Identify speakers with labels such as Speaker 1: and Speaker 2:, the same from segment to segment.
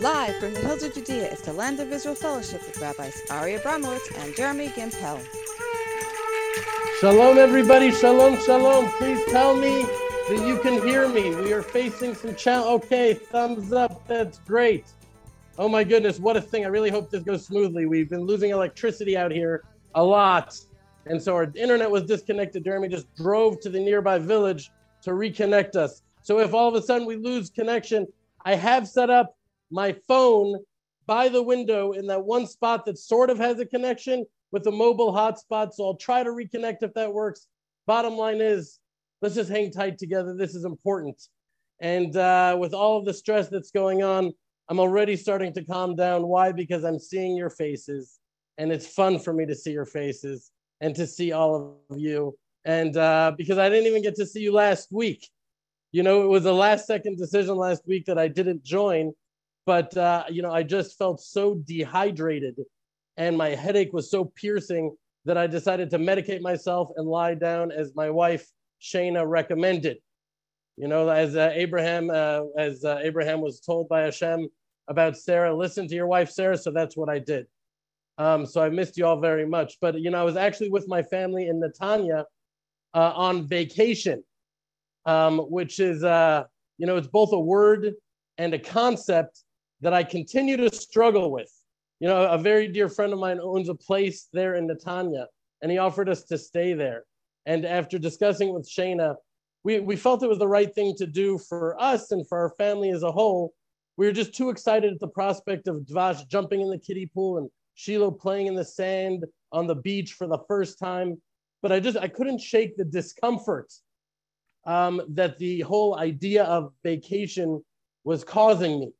Speaker 1: Live from the hills of Judea is the Land of Israel Fellowship with Rabbis Ari Abramowitz and Jeremy Gimpel.
Speaker 2: Shalom, everybody. Shalom, shalom. Please tell me that you can hear me. We are facing some challenge. Okay, thumbs up. That's great. Oh my goodness, what a thing. I really hope this goes smoothly. We've been losing electricity out here a lot. And so our internet was disconnected. Jeremy just drove to the nearby village to reconnect us. So if all of a sudden we lose connection, I have set up my phone by the window in that one spot that sort of has a connection with a mobile hotspot. So I'll try to reconnect if that works. Bottom line is, let's just hang tight together. This is important. And uh, with all of the stress that's going on, I'm already starting to calm down. Why? Because I'm seeing your faces, and it's fun for me to see your faces and to see all of you. And uh, because I didn't even get to see you last week, you know, it was a last second decision last week that I didn't join but uh, you know, I just felt so dehydrated, and my headache was so piercing that I decided to medicate myself and lie down as my wife Shana recommended. You know, as uh, Abraham, uh, as uh, Abraham was told by Hashem about Sarah, listen to your wife Sarah. So that's what I did. Um, so I missed you all very much. But you know, I was actually with my family in Netanya uh, on vacation, um, which is uh, you know, it's both a word and a concept that I continue to struggle with. You know, a very dear friend of mine owns a place there in Netanya, and he offered us to stay there. And after discussing with Shana, we, we felt it was the right thing to do for us and for our family as a whole. We were just too excited at the prospect of Dvash jumping in the kiddie pool and Shiloh playing in the sand on the beach for the first time. But I just I couldn't shake the discomfort um, that the whole idea of vacation was causing me.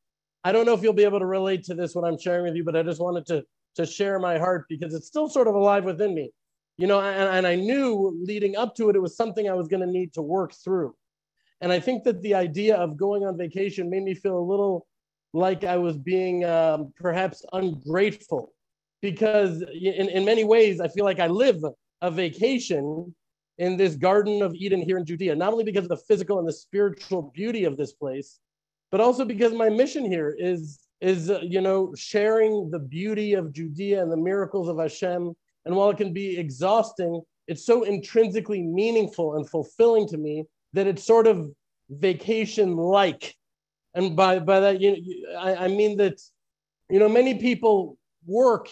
Speaker 2: I don't know if you'll be able to relate to this, what I'm sharing with you, but I just wanted to, to share my heart because it's still sort of alive within me. You know, and, and I knew leading up to it, it was something I was going to need to work through. And I think that the idea of going on vacation made me feel a little like I was being um, perhaps ungrateful because in, in many ways, I feel like I live a vacation in this Garden of Eden here in Judea, not only because of the physical and the spiritual beauty of this place, but also because my mission here is is uh, you know sharing the beauty of Judea and the miracles of Hashem. And while it can be exhausting, it's so intrinsically meaningful and fulfilling to me that it's sort of vacation like. And by by that you, I, I mean that you know many people work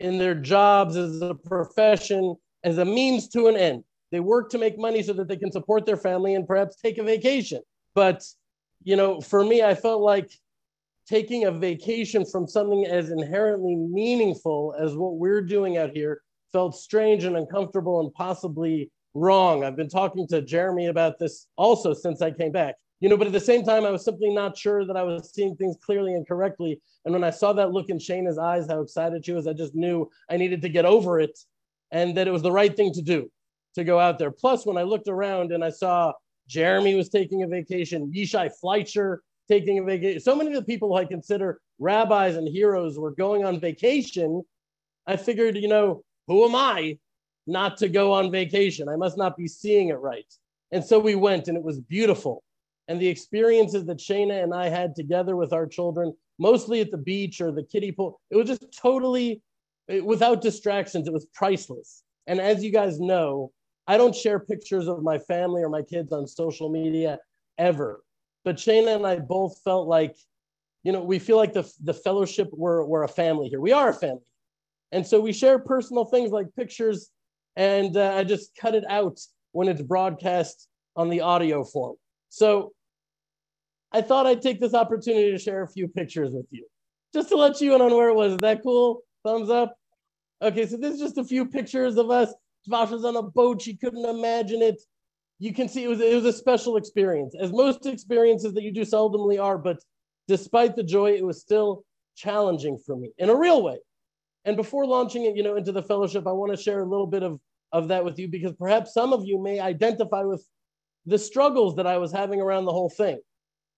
Speaker 2: in their jobs as a profession as a means to an end. They work to make money so that they can support their family and perhaps take a vacation. But you know, for me, I felt like taking a vacation from something as inherently meaningful as what we're doing out here felt strange and uncomfortable and possibly wrong. I've been talking to Jeremy about this also since I came back. You know, but at the same time, I was simply not sure that I was seeing things clearly and correctly. And when I saw that look in Shana's eyes, how excited she was, I just knew I needed to get over it and that it was the right thing to do to go out there. Plus, when I looked around and I saw Jeremy was taking a vacation. Yishai Fleischer taking a vacation. So many of the people I consider rabbis and heroes were going on vacation. I figured, you know, who am I not to go on vacation? I must not be seeing it right. And so we went, and it was beautiful. And the experiences that Shana and I had together with our children, mostly at the beach or the kiddie pool, it was just totally without distractions. It was priceless. And as you guys know, I don't share pictures of my family or my kids on social media ever. But Shana and I both felt like, you know, we feel like the, the fellowship, we're, we're a family here. We are a family. And so we share personal things like pictures, and uh, I just cut it out when it's broadcast on the audio form. So I thought I'd take this opportunity to share a few pictures with you, just to let you in on where it was. Is that cool? Thumbs up. Okay, so this is just a few pictures of us Vash was on a boat. She couldn't imagine it. You can see it was, it was a special experience, as most experiences that you do seldomly are. But despite the joy, it was still challenging for me in a real way. And before launching it, you know, into the fellowship, I want to share a little bit of, of that with you because perhaps some of you may identify with the struggles that I was having around the whole thing.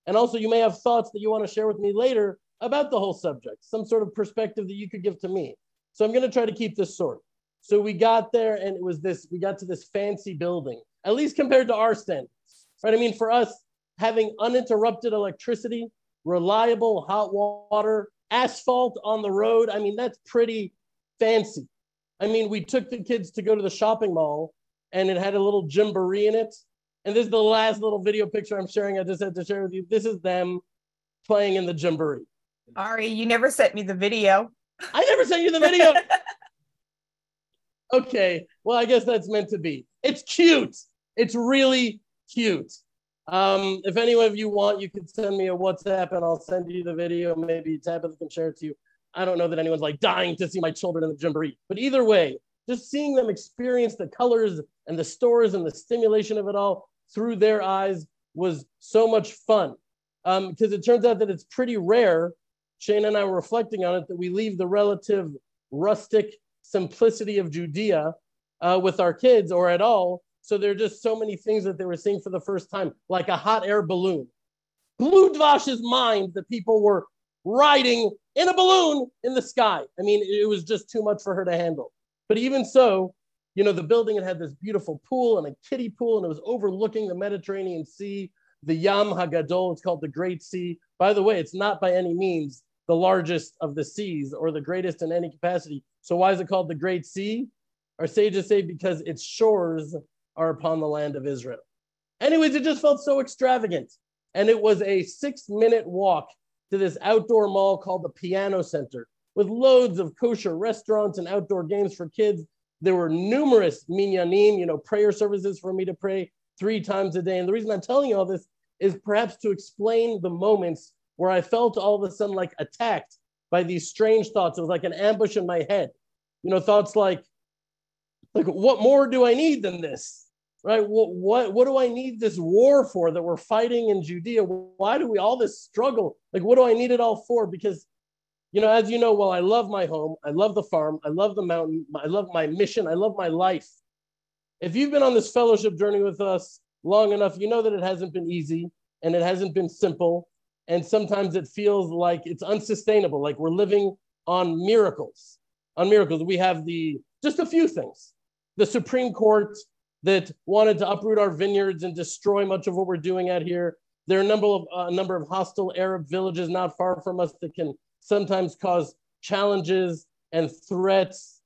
Speaker 2: And also, you may have thoughts that you want to share with me later about the whole subject, some sort of perspective that you could give to me. So I'm going to try to keep this short. So we got there and it was this, we got to this fancy building, at least compared to our standards, right? I mean, for us, having uninterrupted electricity reliable hot water, asphalt on the road. I mean, that's pretty fancy. I mean, we took the kids to go to the shopping mall and it had a little jamboree in it. And this is the last little video picture I'm sharing. I just had to share with you. This is them playing in the jamboree.
Speaker 3: Ari, you never sent me the video.
Speaker 2: I never sent you the video. okay. Well, I guess that's meant to be. It's cute. It's really cute. Um, if any of you want, you can send me a WhatsApp and I'll send you the video. Maybe Tabitha can share it to you. I don't know that anyone's like dying to see my children in the jamboree, but either way, just seeing them experience the colors and the stores and the stimulation of it all through their eyes was so much fun. Because um, it turns out that it's pretty rare. Shana and I were reflecting on it that we leave the relative rustic simplicity of Judea uh, with our kids or at all. So there are just so many things that they were seeing for the first time, like a hot air balloon. Blew Dvash's mind that people were riding in a balloon in the sky. I mean, it was just too much for her to handle. But even so, you know, the building had, had this beautiful pool and a kiddie pool, and it was overlooking the Mediterranean Sea, the Yam Hagadol. It's called the Great Sea. By the way, it's not by any means the largest of the seas or the greatest in any capacity. So why is it called the Great Sea? Our sages say because its shores are upon the land of Israel. Anyways, it just felt so extravagant. And it was a six minute walk to this outdoor mall called the Piano Center with loads of kosher restaurants and outdoor games for kids. There were numerous minyanim, you know, prayer services for me to pray three times a day. And the reason I'm telling you all this is perhaps to explain the moments where I felt all of a sudden like attacked by these strange thoughts. It was like an ambush in my head. You know, thoughts like, like what more do I need than this? Right? What, what what do I need this war for that we're fighting in Judea? Why do we all this struggle? Like, what do I need it all for? Because, you know, as you know, well, I love my home, I love the farm, I love the mountain, I love my mission, I love my life. If you've been on this fellowship journey with us long enough, you know that it hasn't been easy and it hasn't been simple and sometimes it feels like it's unsustainable like we're living on miracles on miracles. We have the just a few things. The supreme court that wanted to uproot our vineyards and destroy much of what we're doing out here. There are a number of a uh, number of hostile arab villages not far from us that can sometimes cause challenges and threats.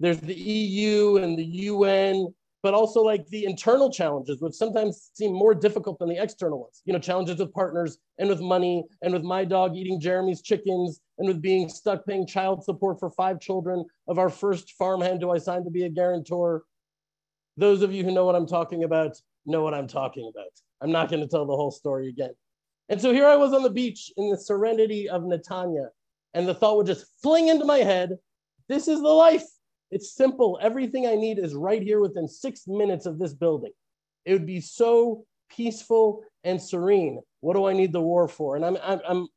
Speaker 2: There's the eu and the un but also like the internal challenges, which sometimes seem more difficult than the external ones. You know, challenges with partners and with money and with my dog eating Jeremy's chickens and with being stuck paying child support for five children of our first farmhand who I signed to be a guarantor. Those of you who know what I'm talking about know what I'm talking about. I'm not going to tell the whole story again. And so here I was on the beach in the serenity of Netanya, and the thought would just fling into my head this is the life. It's simple. Everything I need is right here within six minutes of this building. It would be so peaceful and serene. What do I need the war for? And I'm, I'm, I'm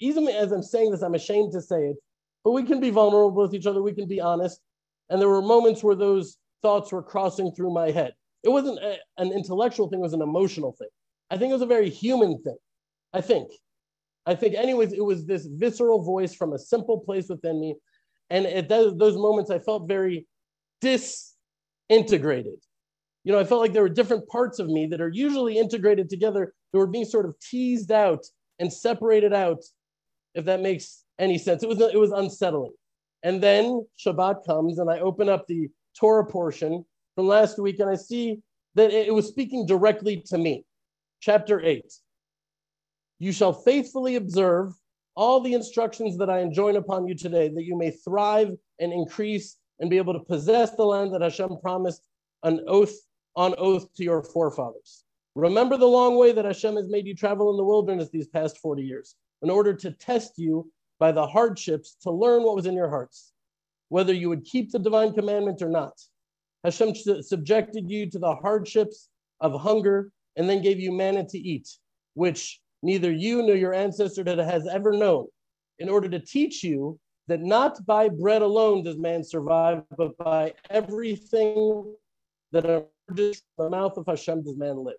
Speaker 2: even as I'm saying this, I'm ashamed to say it, but we can be vulnerable with each other. We can be honest. And there were moments where those thoughts were crossing through my head. It wasn't a, an intellectual thing, it was an emotional thing. I think it was a very human thing. I think. I think, anyways, it was this visceral voice from a simple place within me and at those, those moments, I felt very disintegrated. You know, I felt like there were different parts of me that are usually integrated together that were being sort of teased out and separated out, if that makes any sense. It was, it was unsettling. And then Shabbat comes, and I open up the Torah portion from last week, and I see that it was speaking directly to me. Chapter 8 You shall faithfully observe all the instructions that I enjoin upon you today, that you may thrive and increase and be able to possess the land that Hashem promised an oath on oath to your forefathers. Remember the long way that Hashem has made you travel in the wilderness these past 40 years in order to test you by the hardships to learn what was in your hearts, whether you would keep the divine commandment or not. Hashem subjected you to the hardships of hunger and then gave you manna to eat, which neither you nor your ancestor that has ever known, in order to teach you that not by bread alone does man survive, but by everything that emerges from the mouth of Hashem does man live.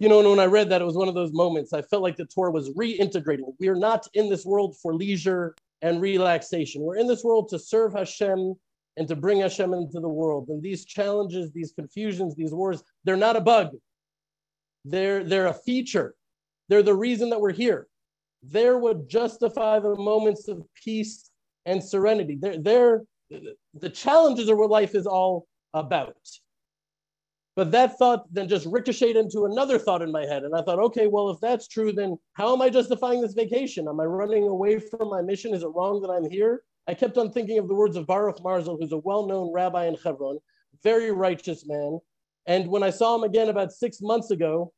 Speaker 2: You know, and when I read that, it was one of those moments I felt like the Torah was reintegrating. We are not in this world for leisure and relaxation. We're in this world to serve Hashem and to bring Hashem into the world. And these challenges, these confusions, these wars, they're not a bug. They're, they're a feature They're the reason that we're here. There would justify the moments of peace and serenity. They're, they're the challenges are what life is all about. But that thought then just ricocheted into another thought in my head. And I thought, okay, well, if that's true, then how am I justifying this vacation? Am I running away from my mission? Is it wrong that I'm here? I kept on thinking of the words of Baruch Marzel, who's a well known rabbi in Hebron, very righteous man. And when I saw him again about six months ago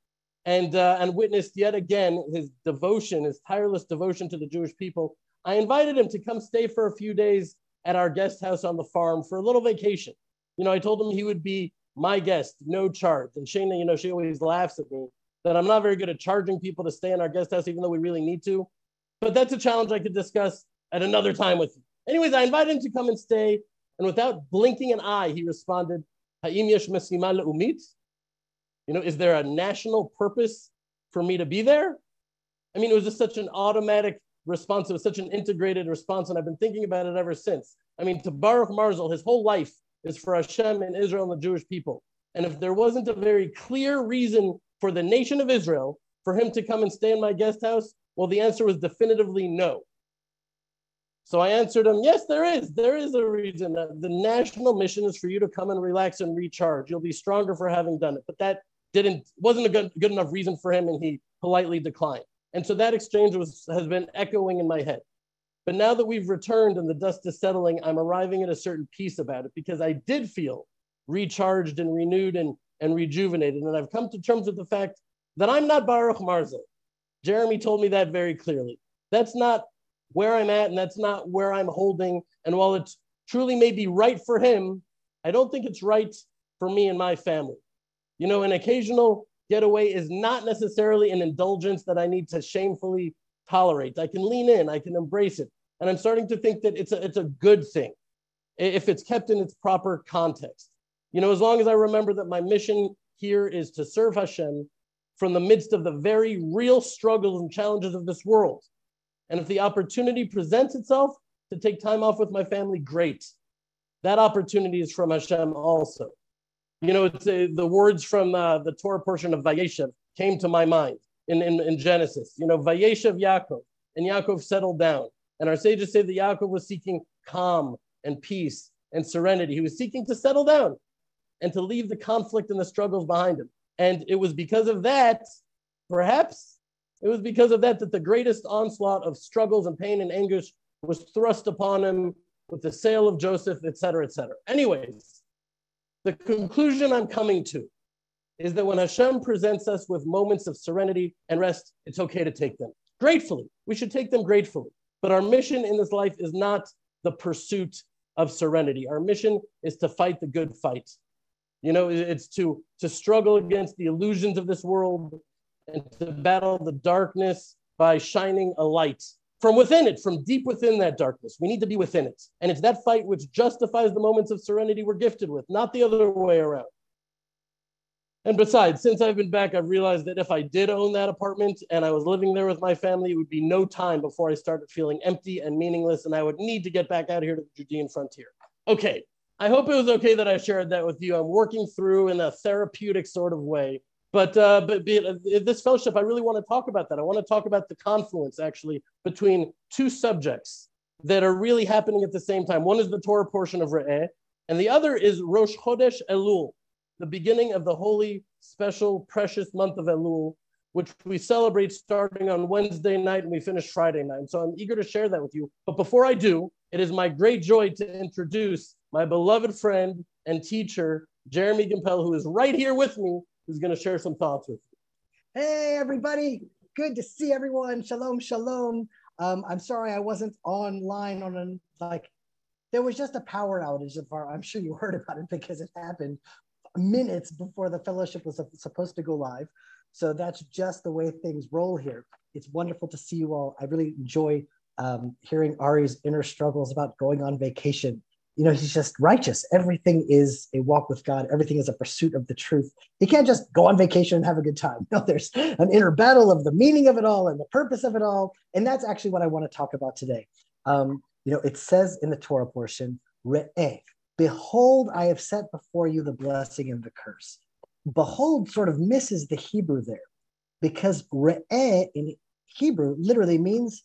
Speaker 2: and, uh, and witnessed yet again his devotion, his tireless devotion to the Jewish people, I invited him to come stay for a few days at our guest house on the farm for a little vacation. You know, I told him he would be my guest, no charge. And Shana, you know, she always laughs at me that I'm not very good at charging people to stay in our guest house, even though we really need to. But that's a challenge I could discuss at another time with you. Anyways, I invited him to come and stay. And without blinking an eye, he responded, Ha'im yesh umit? You know, is there a national purpose for me to be there? I mean, it was just such an automatic response. It was such an integrated response. And I've been thinking about it ever since. I mean, to Baruch Marzel, his whole life is for Hashem and Israel and the Jewish people. And if there wasn't a very clear reason for the nation of Israel for him to come and stay in my guest house, well, the answer was definitively no. So I answered him, yes, there is. There is a reason. Uh, the national mission is for you to come and relax and recharge. You'll be stronger for having done it. But that didn't wasn't a good, good enough reason for him, and he politely declined. And so that exchange was has been echoing in my head. But now that we've returned and the dust is settling, I'm arriving at a certain peace about it because I did feel recharged and renewed and, and rejuvenated. And I've come to terms with the fact that I'm not Baruch Marzel. Jeremy told me that very clearly. That's not where I'm at, and that's not where I'm holding. And while it truly may be right for him, I don't think it's right for me and my family. You know, an occasional getaway is not necessarily an indulgence that I need to shamefully tolerate. I can lean in, I can embrace it. And I'm starting to think that it's a, it's a good thing if it's kept in its proper context. You know, as long as I remember that my mission here is to serve Hashem from the midst of the very real struggles and challenges of this world. And if the opportunity presents itself to take time off with my family, great. That opportunity is from Hashem also. You know, it's, uh, the words from uh, the Torah portion of Vayeshev came to my mind in, in, in Genesis. You know, Vayeshev Yaakov, and Yaakov settled down. And our sages say that Yaakov was seeking calm and peace and serenity. He was seeking to settle down and to leave the conflict and the struggles behind him. And it was because of that, perhaps, it was because of that that the greatest onslaught of struggles and pain and anguish was thrust upon him with the sale of Joseph, et cetera, et cetera. Anyways, the conclusion I'm coming to is that when Hashem presents us with moments of serenity and rest, it's okay to take them gratefully. We should take them gratefully. But our mission in this life is not the pursuit of serenity. Our mission is to fight the good fight. You know, it's to, to struggle against the illusions of this world and to battle the darkness by shining a light from within it, from deep within that darkness. We need to be within it. And it's that fight which justifies the moments of serenity we're gifted with, not the other way around. And besides, since I've been back, I've realized that if I did own that apartment and I was living there with my family, it would be no time before I started feeling empty and meaningless, and I would need to get back out here to the Judean frontier. Okay, I hope it was okay that I shared that with you. I'm working through in a therapeutic sort of way. But, uh, but be, uh, this fellowship, I really want to talk about that. I want to talk about the confluence actually between two subjects that are really happening at the same time. One is the Torah portion of Re'eh, and the other is Rosh Chodesh Elul, the beginning of the holy, special, precious month of Elul, which we celebrate starting on Wednesday night and we finish Friday night. So I'm eager to share that with you. But before I do, it is my great joy to introduce my beloved friend and teacher, Jeremy Gimpel, who is right here with me, who's going to share some thoughts with you.
Speaker 4: Hey, everybody. Good to see everyone. Shalom, shalom. Um, I'm sorry I wasn't online on an like there was just a power outage of our, I'm sure you heard about it because it happened minutes before the fellowship was supposed to go live. So that's just the way things roll here. It's wonderful to see you all. I really enjoy um, hearing Ari's inner struggles about going on vacation. You know, he's just righteous. Everything is a walk with God. Everything is a pursuit of the truth. He can't just go on vacation and have a good time. No, there's an inner battle of the meaning of it all and the purpose of it all. And that's actually what I want to talk about today. Um, you know, it says in the Torah portion, re'eh, Behold, I have set before you the blessing and the curse. Behold sort of misses the Hebrew there. because re'eh in Hebrew literally means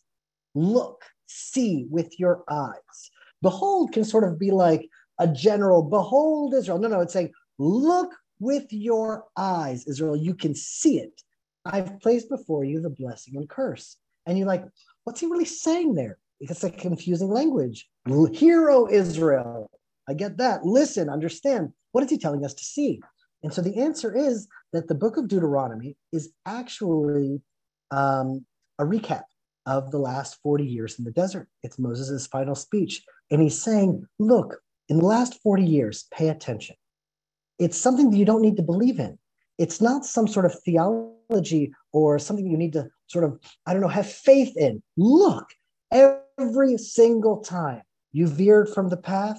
Speaker 4: look, see with your eyes. Behold can sort of be like a general, behold Israel. No, no, it's saying look with your eyes, Israel. You can see it. I've placed before you the blessing and curse. And you're like, what's he really saying there? It's a confusing language. Hear O Israel. I get that. Listen, understand. What is he telling us to see? And so the answer is that the book of Deuteronomy is actually um, a recap of the last 40 years in the desert. It's Moses' final speech. And he's saying, look, in the last 40 years, pay attention. It's something that you don't need to believe in. It's not some sort of theology or something you need to sort of, I don't know, have faith in. Look, every single time you veered from the path,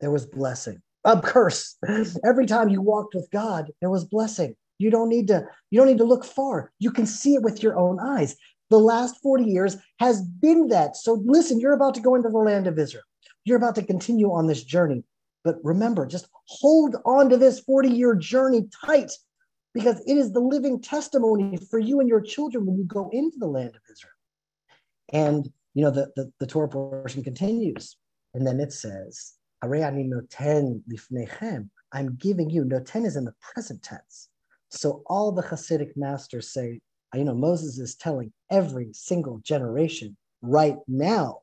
Speaker 4: there was blessing. A curse. Every time you walked with God, there was blessing. You don't need to, you don't need to look far. You can see it with your own eyes. The last 40 years has been that. So listen, you're about to go into the land of Israel. You're about to continue on this journey. But remember, just hold on to this 40 year journey tight because it is the living testimony for you and your children when you go into the land of Israel. And, you know, the, the, the Torah portion continues. And then it says. I'm giving you. Noten is in the present tense. So all the Hasidic masters say, you know, Moses is telling every single generation right now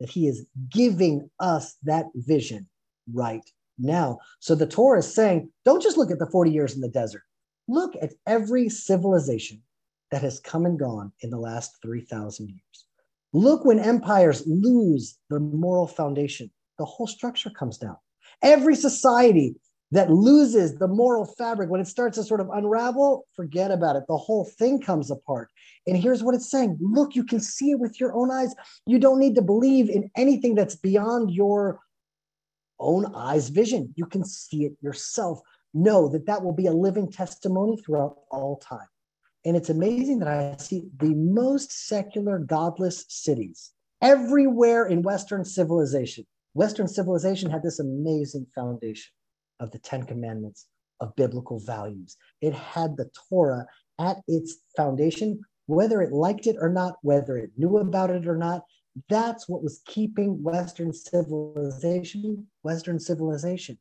Speaker 4: that he is giving us that vision right now. So the Torah is saying, don't just look at the 40 years in the desert. Look at every civilization that has come and gone in the last 3,000 years. Look when empires lose the moral foundation, the whole structure comes down. Every society that loses the moral fabric, when it starts to sort of unravel, forget about it. The whole thing comes apart. And here's what it's saying look, you can see it with your own eyes. You don't need to believe in anything that's beyond your own eyes vision. You can see it yourself. Know that that will be a living testimony throughout all time. And it's amazing that I see the most secular, godless cities everywhere in Western civilization. Western civilization had this amazing foundation of the Ten Commandments, of biblical values. It had the Torah at its foundation, whether it liked it or not, whether it knew about it or not. That's what was keeping Western civilization, Western civilization.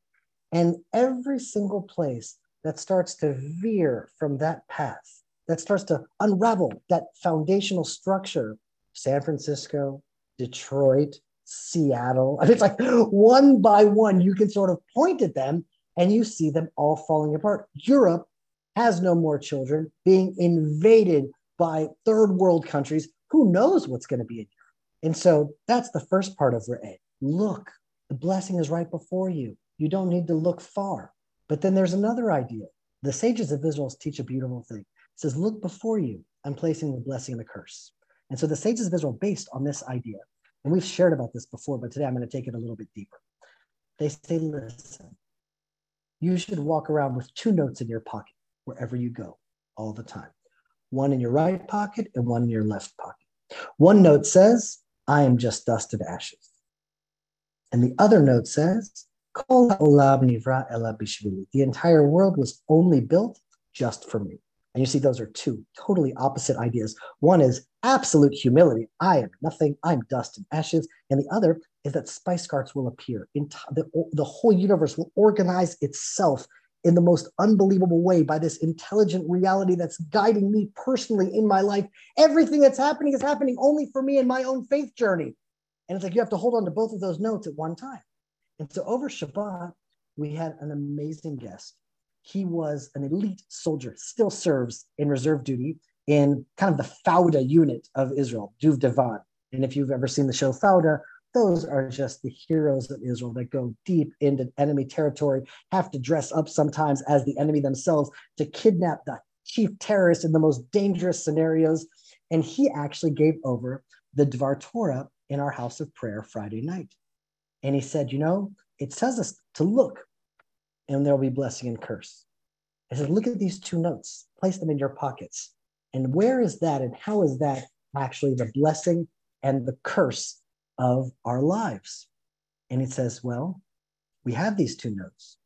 Speaker 4: And every single place that starts to veer from that path, that starts to unravel that foundational structure, San Francisco, Detroit, Seattle. I mean, it's like one by one, you can sort of point at them and you see them all falling apart. Europe has no more children being invaded by third world countries. Who knows what's going to be in Europe? And so that's the first part of Re'eh. Look, the blessing is right before you. You don't need to look far. But then there's another idea. The sages of Israel teach a beautiful thing. It says, Look before you. I'm placing the blessing and the curse. And so the sages of Israel, based on this idea, and we've shared about this before, but today I'm going to take it a little bit deeper. They say, Listen, you should walk around with two notes in your pocket wherever you go all the time one in your right pocket and one in your left pocket. One note says, I am just dust and ashes. And the other note says, the entire world was only built just for me. And you see, those are two totally opposite ideas. One is absolute humility. I am nothing. I'm dust and ashes. And the other is that spice carts will appear. The, the whole universe will organize itself in the most unbelievable way by this intelligent reality that's guiding me personally in my life. Everything that's happening is happening only for me in my own faith journey. And it's like you have to hold on to both of those notes at one time. And so over Shabbat, we had an amazing guest. He was an elite soldier, still serves in reserve duty in kind of the Fauda unit of Israel, Duvdevan. And if you've ever seen the show Fauda, those are just the heroes of Israel that go deep into enemy territory, have to dress up sometimes as the enemy themselves to kidnap the chief terrorist in the most dangerous scenarios. And he actually gave over the Dvar Torah in our house of prayer Friday night. And he said, You know, it says us to look, and there'll be blessing and curse. I said, Look at these two notes, place them in your pockets. And where is that, and how is that actually the blessing and the curse of our lives? And it says, Well, we have these two notes,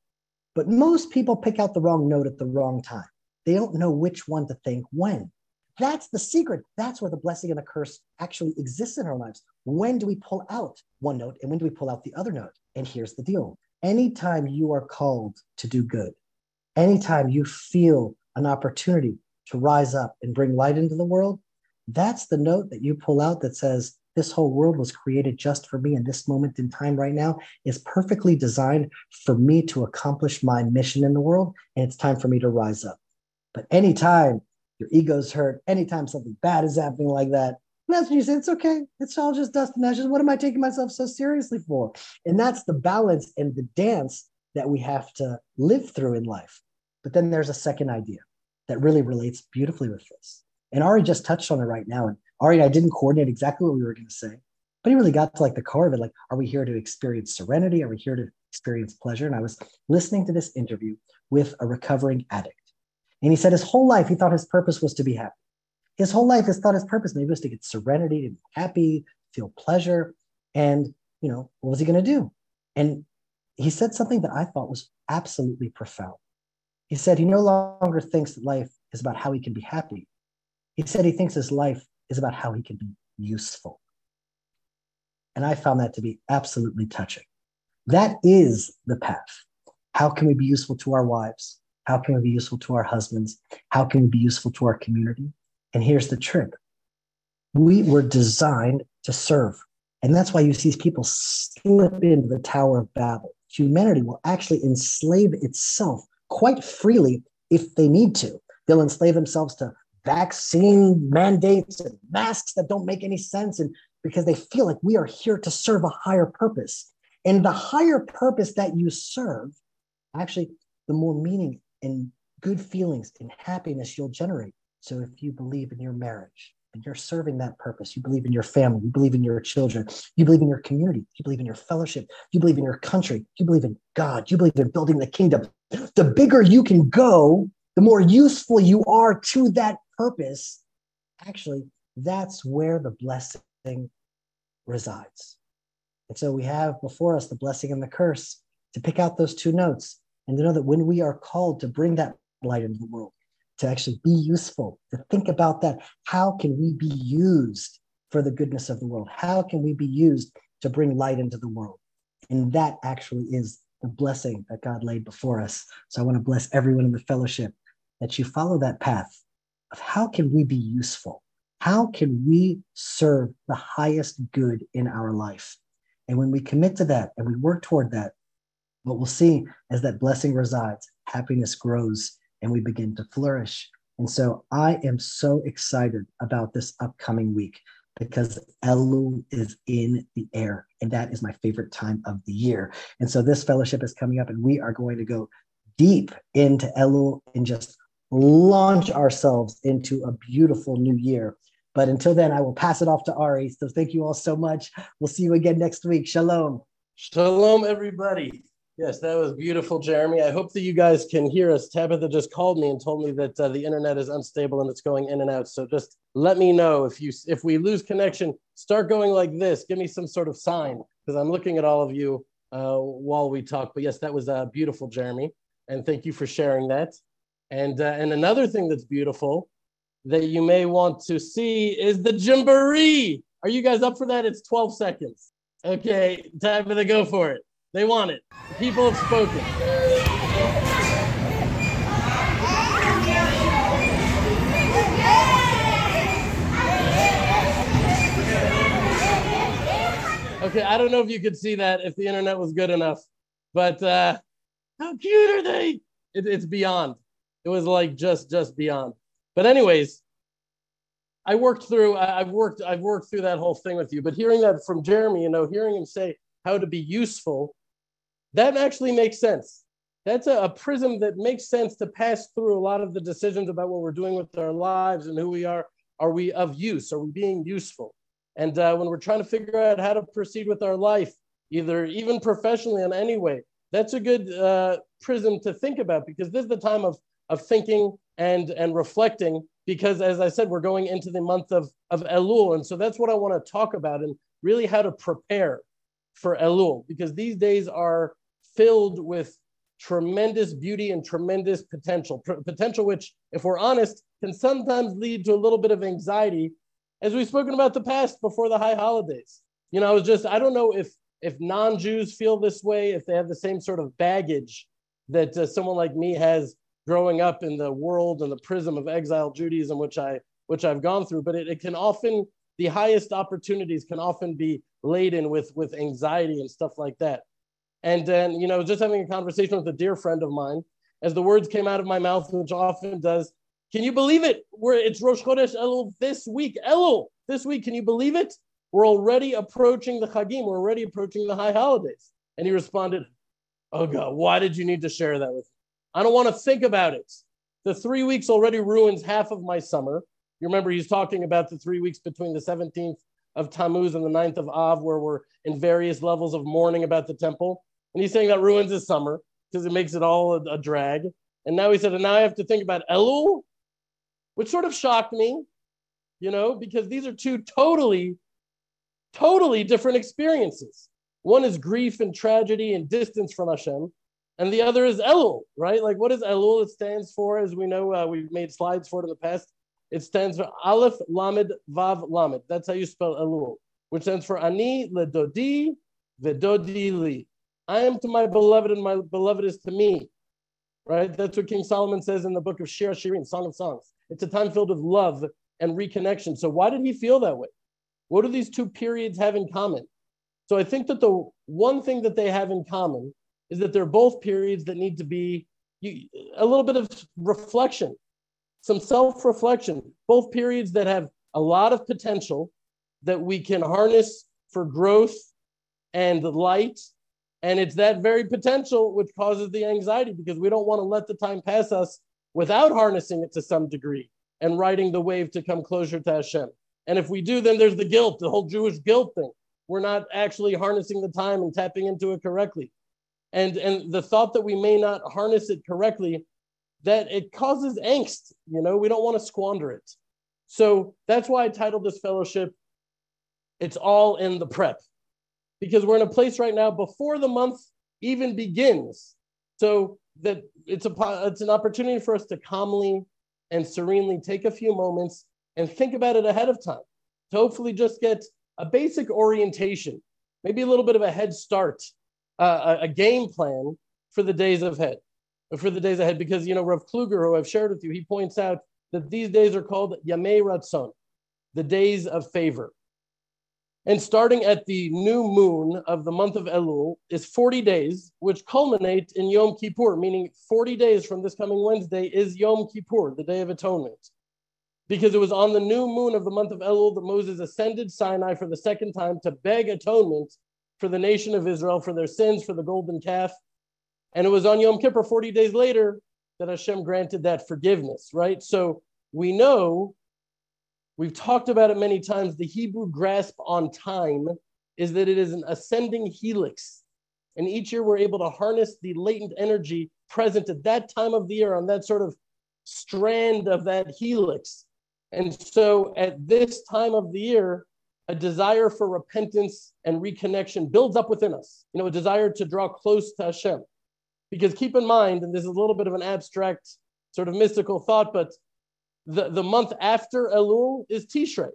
Speaker 4: but most people pick out the wrong note at the wrong time. They don't know which one to think when. That's the secret. That's where the blessing and the curse actually exists in our lives. When do we pull out one note and when do we pull out the other note? And here's the deal anytime you are called to do good, anytime you feel an opportunity to rise up and bring light into the world, that's the note that you pull out that says, This whole world was created just for me. And this moment in time right now is perfectly designed for me to accomplish my mission in the world. And it's time for me to rise up. But anytime your ego's hurt, anytime something bad is happening like that, and that's when you say, it's okay. It's all just dust and ashes. What am I taking myself so seriously for? And that's the balance and the dance that we have to live through in life. But then there's a second idea that really relates beautifully with this. And Ari just touched on it right now. And I didn't coordinate exactly what we were going to say, but he really got to like the core of it. Like, are we here to experience serenity? Are we here to experience pleasure? And I was listening to this interview with a recovering addict. And he said his whole life he thought his purpose was to be happy. His whole life his thought his purpose maybe was to get serenity, to be happy, feel pleasure. And, you know, what was he going to do? And he said something that I thought was absolutely profound. He said he no longer thinks that life is about how he can be happy. He said he thinks his life is about how he can be useful. And I found that to be absolutely touching. That is the path. How can we be useful to our wives? How can we be useful to our husbands? How can we be useful to our community? And here's the trick we were designed to serve. And that's why you see people slip into the Tower of Babel. Humanity will actually enslave itself quite freely if they need to. They'll enslave themselves to vaccine mandates and masks that don't make any sense and because they feel like we are here to serve a higher purpose. And the higher purpose that you serve actually the more meaning and good feelings and happiness you'll generate. So if you believe in your marriage and you're serving that purpose you believe in your family you believe in your children you believe in your community you believe in your fellowship you believe in your country you believe in god you believe in building the kingdom the bigger you can go the more useful you are to that purpose, actually, that's where the blessing resides. And so we have before us the blessing and the curse to pick out those two notes and to know that when we are called to bring that light into the world, to actually be useful, to think about that, how can we be used for the goodness of the world? How can we be used to bring light into the world? And that actually is the blessing that God laid before us. So I want to bless everyone in the fellowship that you follow that path of how can we be useful? How can we serve the highest good in our life? And when we commit to that and we work toward that, what we'll see is that blessing resides, happiness grows, and we begin to flourish. And so I am so excited about this upcoming week because Elul is in the air, and that is my favorite time of the year. And so this fellowship is coming up, and we are going to go deep into Elul in just launch ourselves into a beautiful new year. But until then, I will pass it off to Ari. So thank you all so much. We'll see you again next week. Shalom.
Speaker 2: Shalom, everybody. Yes, that was beautiful, Jeremy. I hope that you guys can hear us. Tabitha just called me and told me that uh, the internet is unstable and it's going in and out. So just let me know if you if we lose connection. Start going like this. Give me some sort of sign because I'm looking at all of you uh, while we talk. But yes, that was uh, beautiful, Jeremy, and thank you for sharing that. And, uh, and another thing that's beautiful that you may want to see is the Jamboree. Are you guys up for that? It's 12 seconds. Okay, time for the go for it. They want it. People have spoken. Okay, I don't know if you could see that if the internet was good enough, but uh, how cute are they? It, it's beyond. It was like just just beyond. But anyways, I worked through. I've worked. I've worked through that whole thing with you. But hearing that from Jeremy, you know, hearing him say how to be useful, that actually makes sense. That's a, a prism that makes sense to pass through a lot of the decisions about what we're doing with our lives and who we are. Are we of use? Are we being useful? And uh, when we're trying to figure out how to proceed with our life, either even professionally in any way, that's a good uh, prism to think about because this is the time of of thinking and and reflecting because as i said we're going into the month of of elul and so that's what i want to talk about and really how to prepare for elul because these days are filled with tremendous beauty and tremendous potential potential which if we're honest can sometimes lead to a little bit of anxiety, as we've spoken about the past before the high holidays. You know, I was just, I don't know if if non-Jews feel this way, if they have the same sort of baggage that uh, someone like me has growing up in the world and the prism of exile Judaism, which I which I've gone through, but it, it can often the highest opportunities can often be laden with with anxiety and stuff like that. And then, you know, just having a conversation with a dear friend of mine, as the words came out of my mouth, which often does, can you believe it? We're it's Rosh Chodesh Elul this week. Elul this week. Can you believe it? We're already approaching the Chagim. We're already approaching the high holidays. And he responded, Oh God, why did you need to share that with me? I don't want to think about it. The three weeks already ruins half of my summer. You remember he's talking about the three weeks between the 17th of Tammuz and the 9th of Av, where we're in various levels of mourning about the temple. And he's saying that ruins his summer because it makes it all a, a, drag. And now he said, and now I have to think about Elul, which sort of shocked me, you know, because these are two totally, totally different experiences. One is grief and tragedy and distance from Hashem, and the other is Elul, right? Like, what is Elul? It stands for, as we know, uh, we've made slides for it in the past. It stands for Aleph Lamed Vav Lamed. That's how you spell Elul, which stands for Ani Ledodi Vedodi Li. I am to my beloved, and my beloved is to me. Right? That's what King Solomon says in the book of Shir Shirin, Song of Songs. It's a time filled with love and reconnection. So why did he feel that way? What do these two periods have in common? So I think that the one thing that they have in common is that they're both periods that need to be a little bit of reflection, some self reflection, both periods that have a lot of potential that we can harness for growth and light. And it's that very potential which causes the anxiety because we don't want to let the time pass us without harnessing it to some degree and riding the wave to come closer to Hashem. And if we do, then there's the guilt, the whole Jewish guilt thing. We're not actually harnessing the time and tapping into it correctly and and the thought that we may not harness it correctly that it causes angst you know we don't want to squander it. So that's why i titled this fellowship it's all in the prep because we're in a place right now before the month even begins. So that it's a it's an opportunity for us to calmly and serenely take a few moments and think about it ahead of time to hopefully just get a basic orientation maybe a little bit of a head start uh, a game plan for the days ahead, for the days ahead, because you know Rav Kluger, who I've shared with you, he points out that these days are called Yamei Ratzon, the days of favor. And starting at the new moon of the month of Elul is 40 days, which culminate in Yom Kippur, meaning 40 days from this coming Wednesday is Yom Kippur, the Day of Atonement. Because it was on the new moon of the month of Elul that Moses ascended Sinai for the second time to beg atonement for the nation of Israel for their sins, for the golden calf. And it was on Yom Kippur, 40 days later, that Hashem granted that forgiveness, right? So we know, we've talked about it many times, the Hebrew grasp on time is that it is an ascending helix. And each year we're able to harness the latent energy present at that time of the year on that sort of strand of that helix. And so at this time of the year, a desire for repentance and reconnection builds up within us, you know, a desire to draw close to Hashem. Because keep in mind, and this is a little bit of an abstract sort of mystical thought, but the, the month after Elul is Tishrei,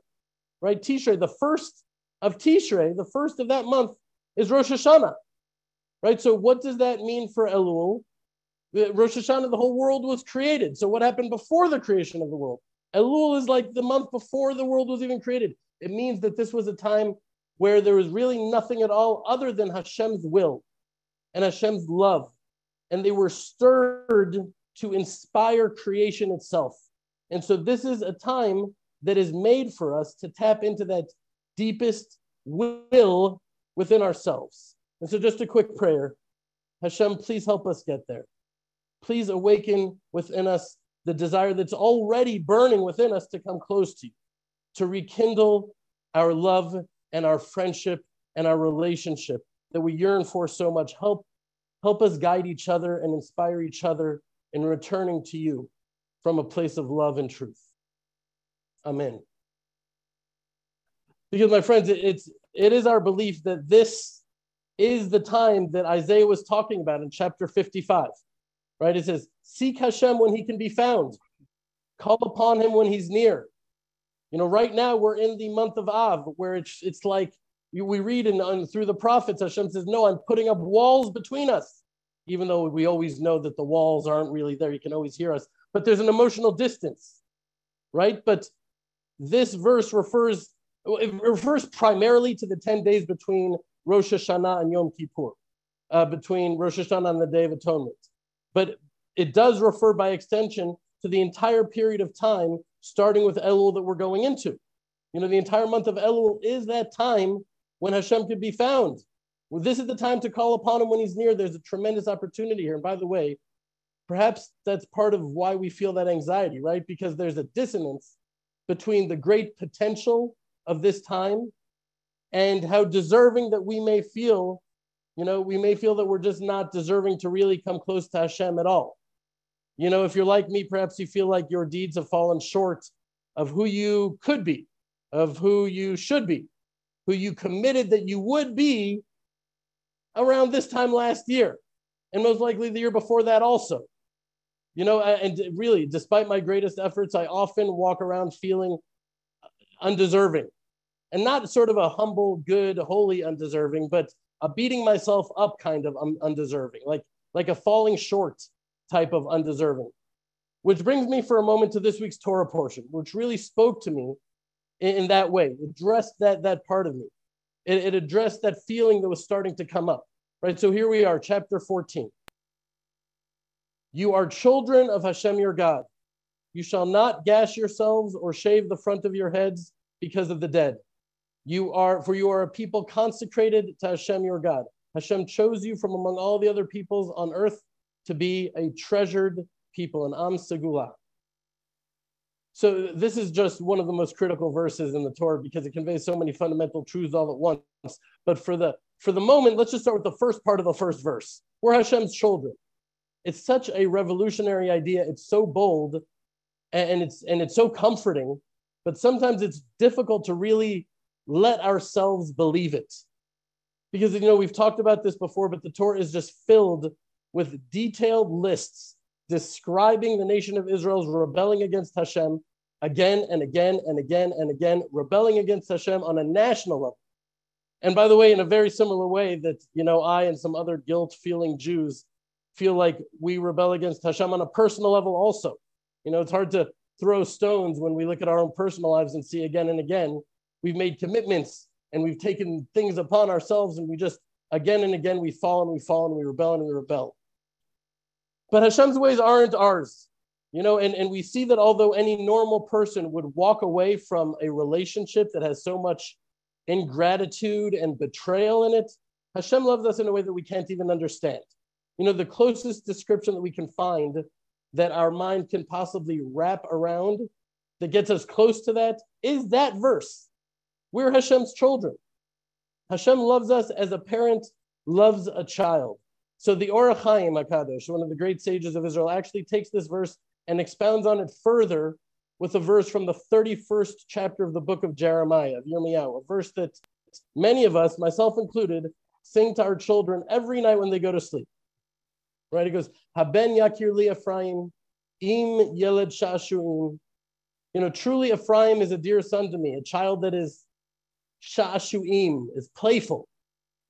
Speaker 2: right? Tishrei, the first of Tishrei, the first of that month is Rosh Hashanah, right? So what does that mean for Elul? Rosh Hashanah, the whole world was created. So what happened before the creation of the world? Elul is like the month before the world was even created. It means that this was a time where there was really nothing at all other than Hashem's will and Hashem's love. And they were stirred to inspire creation itself. And so this is a time that is made for us to tap into that deepest will within ourselves. And so just a quick prayer. Hashem, please help us get there. Please awaken within us the desire that's already burning within us to come close to you to rekindle our love and our friendship and our relationship that we yearn for so much. Help, help us guide each other and inspire each other in returning to you from a place of love and truth. Amen. Because my friends, it's it is our belief that this is the time that Isaiah was talking about in chapter 55. Right? It says, Seek Hashem when he can be found. Call upon him when he's near. You know, right now we're in the month of Av, where it's it's like we read in, through the prophets, Hashem says, No, I'm putting up walls between us. Even though we always know that the walls aren't really there, you can always hear us. But there's an emotional distance, right? But this verse refers, it refers primarily to the 10 days between Rosh Hashanah and Yom Kippur, uh, between Rosh Hashanah and the Day of Atonement. But it does refer by extension to the entire period of time, starting with Elul that we're going into. You know, the entire month of Elul is that time when Hashem could be found. Well, this is the time to call upon him when he's near. There's a tremendous opportunity here. And by the way, perhaps that's part of why we feel that anxiety, right? Because there's a dissonance between the great potential of this time and how deserving that we may feel. You know, we may feel that we're just not deserving to really come close to Hashem at all. You know, if you're like me, perhaps you feel like your deeds have fallen short of who you could be, of who you should be who you committed that you would be around this time last year, and most likely the year before that also. You know, and really, despite my greatest efforts, I often walk around feeling undeserving and not sort of a humble, good, holy undeserving, but a beating myself up kind of undeserving, like, like a falling short type of undeserving. Which brings me for a moment to this week's Torah portion, which really spoke to me in, in that way. It addressed that, that part of me. It, it addressed that feeling that was starting to come up. Right. So here we are, chapter 14. You are children of Hashem your God. You shall not gash yourselves or shave the front of your heads because of the dead. You are, for you are a people consecrated to Hashem your God. Hashem chose you from among all the other peoples on earth to be a treasured people, an Am Segula. So this is just one of the most critical verses in the Torah because it conveys so many fundamental truths all at once. But for the for the moment, let's just start with the first part of the first verse. We're Hashem's children. It's such a revolutionary idea. It's so bold, and it's and it's so comforting. But sometimes it's difficult to really let ourselves believe it, because you know we've talked about this before. But the Torah is just filled with detailed lists describing the nation of Israel's rebelling against Hashem again and again and again and again, rebelling against Hashem on a national level. And by the way, in a very similar way that, you know, I and some other guilt feeling Jews feel like we rebel against Hashem on a personal level also. You know, it's hard to throw stones when we look at our own personal lives and see again and again we've made commitments and we've taken things upon ourselves and we just again and again we fall and we fall and we rebel and we rebel. But Hashem's ways aren't ours. You know, and, and we see that although any normal person would walk away from a relationship that has so much ingratitude and betrayal in it, Hashem loves us in a way that we can't even understand. You know, the closest description that we can find that our mind can possibly wrap around that gets us close to that is that verse. We're Hashem's children. Hashem loves us as a parent loves a child. So the Or HaChaim HaKadosh, one of the great sages of Israel, actually takes this verse and expounds on it further with a verse from the 31st chapter of the book of Jeremiah, of Yirmiyahu, a verse that many of us, myself included, sing to our children every night when they go to sleep. Right? It goes, Haben Yakir Li Ephraim, Im Yeled Shashuim. You know, truly Ephraim is a dear son to me, a child that is Shashuim, is playful.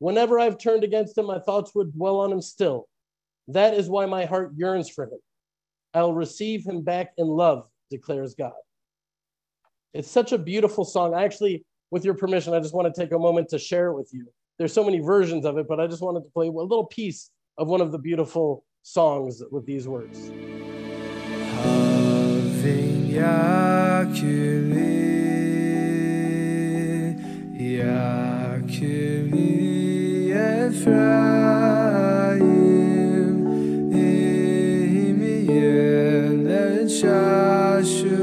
Speaker 2: Whenever I've turned against him, my thoughts would dwell on him still. That is why my heart yearns for him. I'll receive him back in love, declares God. It's such a beautiful song. I actually, with your permission, I just want to take a moment to share it with you. There's so many versions of it, but I just wanted to play a little piece of one of the beautiful songs with these words. Ephraim, Shashuim,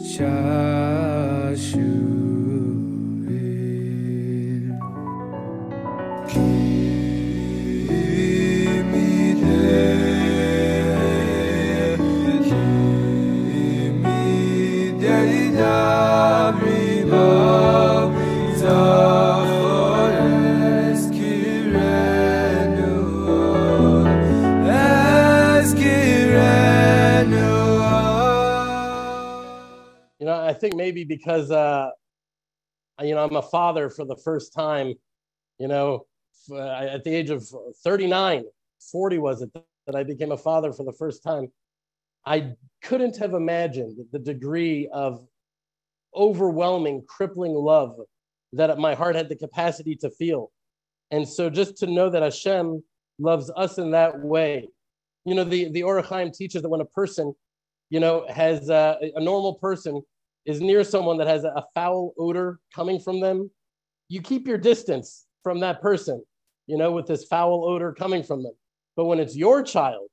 Speaker 2: Shashuim. Think maybe because uh, you know I'm a father for the first time. You know, at the age of 39, 40 was it that I became a father for the first time. I couldn't have imagined the degree of overwhelming, crippling love that my heart had the capacity to feel. And so just to know that Hashem loves us in that way. You know, the, the Or HaChaim teaches that when a person, you know, has a, a normal person is near someone that has a, foul odor coming from them, you keep your distance from that person, you know, with this foul odor coming from them. But when it's your child,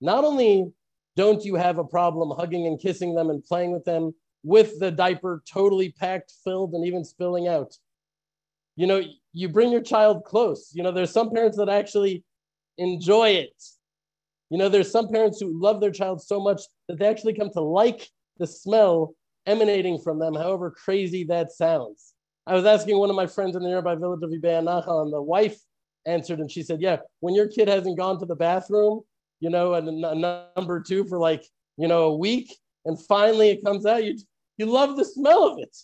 Speaker 2: not only don't you have a problem hugging and kissing them and playing with them with the diaper totally packed, filled, and even spilling out, you know, you bring your child close. You know, there's some parents that actually enjoy it. You know, there's some parents who love their child so much that they actually come to like the smell emanating from them, however crazy that sounds. I was asking one of my friends in the nearby village of Ibei HaNachal, and the wife answered, and she said, Yeah, when your kid hasn't gone to the bathroom, you know, and a number two for like, you know, a week, and finally it comes out, you, you love the smell of it,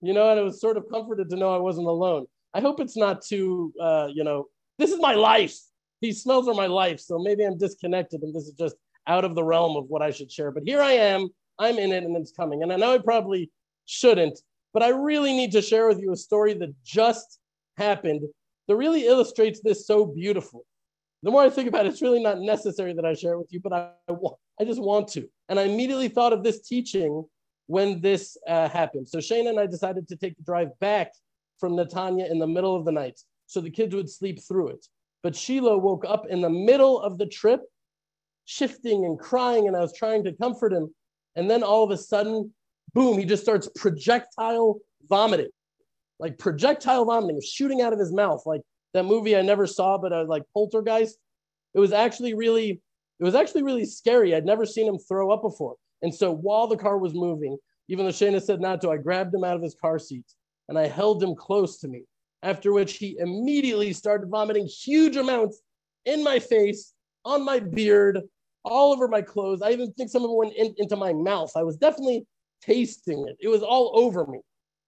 Speaker 2: you know, and it was sort of comforted to know I wasn't alone. I hope it's not too, uh, you know, this is my life. These smells are my life. So maybe I'm disconnected and this is just out of the realm of what I should share. But here I am, I'm in it and it's coming. And I know I probably shouldn't, but I really need to share with you a story that just happened that really illustrates this so beautiful. The more I think about it, it's really not necessary that I share it with you, but I, I, I just want to. And I immediately thought of this teaching when this uh, happened. So Shana and I decided to take the drive back from Netanya in the middle of the night so the kids would sleep through it. But Shiloh woke up in the middle of the trip, shifting and crying, and I was trying to comfort him. And then all of a sudden, boom, he just starts projectile vomiting, like projectile vomiting, shooting out of his mouth, like that movie I never saw, but I was like Poltergeist. It was actually really, it was actually really scary. I'd never seen him throw up before. And so while the car was moving, even though Shayna said not to, I grabbed him out of his car seat and I held him close to me. After which he immediately started vomiting huge amounts in my face, on my beard, all over my clothes. I even think some of it went in, into my mouth. I was definitely tasting it. It was all over me.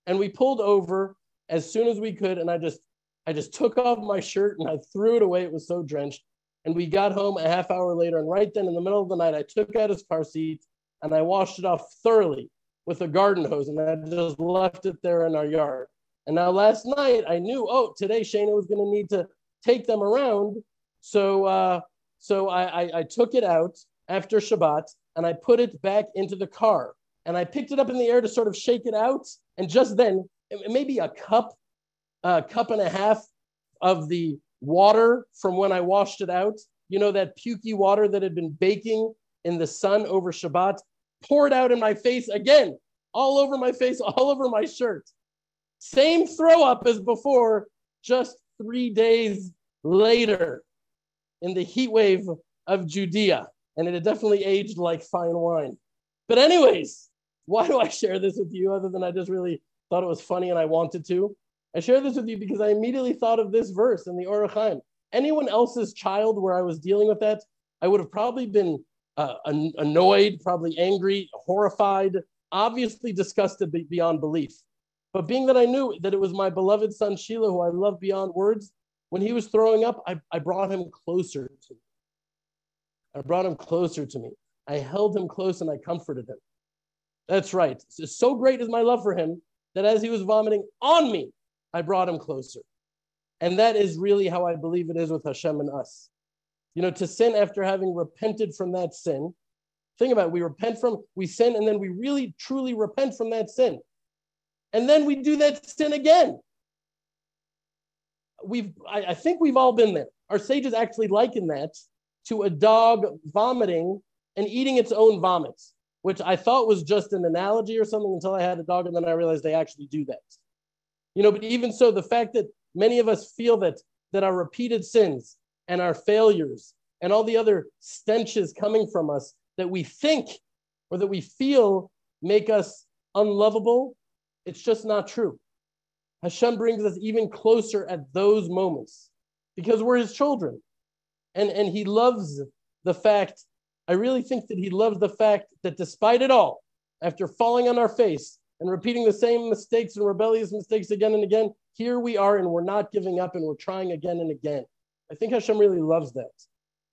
Speaker 2: And we pulled over as soon as we could. And I just, I just took off my shirt and I threw it away. It was so drenched. And we got home a half hour later. And right then in the middle of the night, I took out his car seat and I washed it off thoroughly with a garden hose and I just left it there in our yard. And now last night I knew, oh, today Shana was going to need to take them around. So, uh, so I, I, I took it out after Shabbat and I put it back into the car and I picked it up in the air to sort of shake it out. And just then, maybe a cup, a cup and a half of the water from when I washed it out, you know, that pukey water that had been baking in the sun over Shabbat, poured out in my face again, all over my face, all over my shirt. Same throw up as before, just three days later in the heat wave of Judea. And it had definitely aged like fine wine. But, anyways, why do I share this with you other than I just really thought it was funny and I wanted to? I share this with you because I immediately thought of this verse in the Or HaChaim. Anyone else's child where I was dealing with that, I would have probably been uh, annoyed, probably angry, horrified, obviously disgusted beyond belief. But being that I knew that it was my beloved son Shiloh, who I love beyond words, when he was throwing up, I, I brought him closer to me. I brought him closer to me. I held him close and I comforted him. That's right. So great is my love for him that as he was vomiting on me, I brought him closer. And that is really how I believe it is with Hashem and us you know, to sin after having repented from that sin. Think about it. We repent from, we sin, and then we really truly repent from that sin. And then we do that sin again. We've, I, I think we've all been there. Our sages actually liken that to a dog vomiting and eating its own vomits, which I thought was just an analogy or something until I had a dog, and then I realized they actually do that. You know, but even so, the fact that many of us feel that that our repeated sins and our failures and all the other stenches coming from us that we think or that we feel make us unlovable, it's just not true. Hashem brings us even closer at those moments because we're his children. And, and he loves the fact, I really think that he loves the fact that despite it all, after falling on our face and repeating the same mistakes and rebellious mistakes again and again, here we are and we're not giving up and we're trying again and again. I think Hashem really loves that.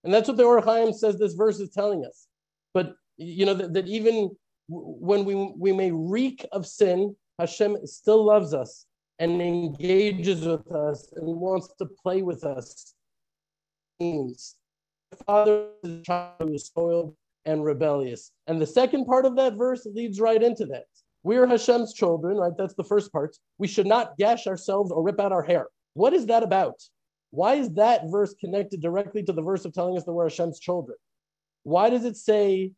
Speaker 2: And that's what the Or HaChaim says this verse is telling us. But, you know, that, that even when we, we may reek of sin, Hashem still loves us and engages with us and wants to play with us. The father is child is spoiled and rebellious. And the second part of that verse leads right into that. We are Hashem's children, right? That's the first part. We should not gash ourselves or rip out our hair. What is that about? Why is that verse connected directly to the verse of telling us that we're Hashem's children? Why does it say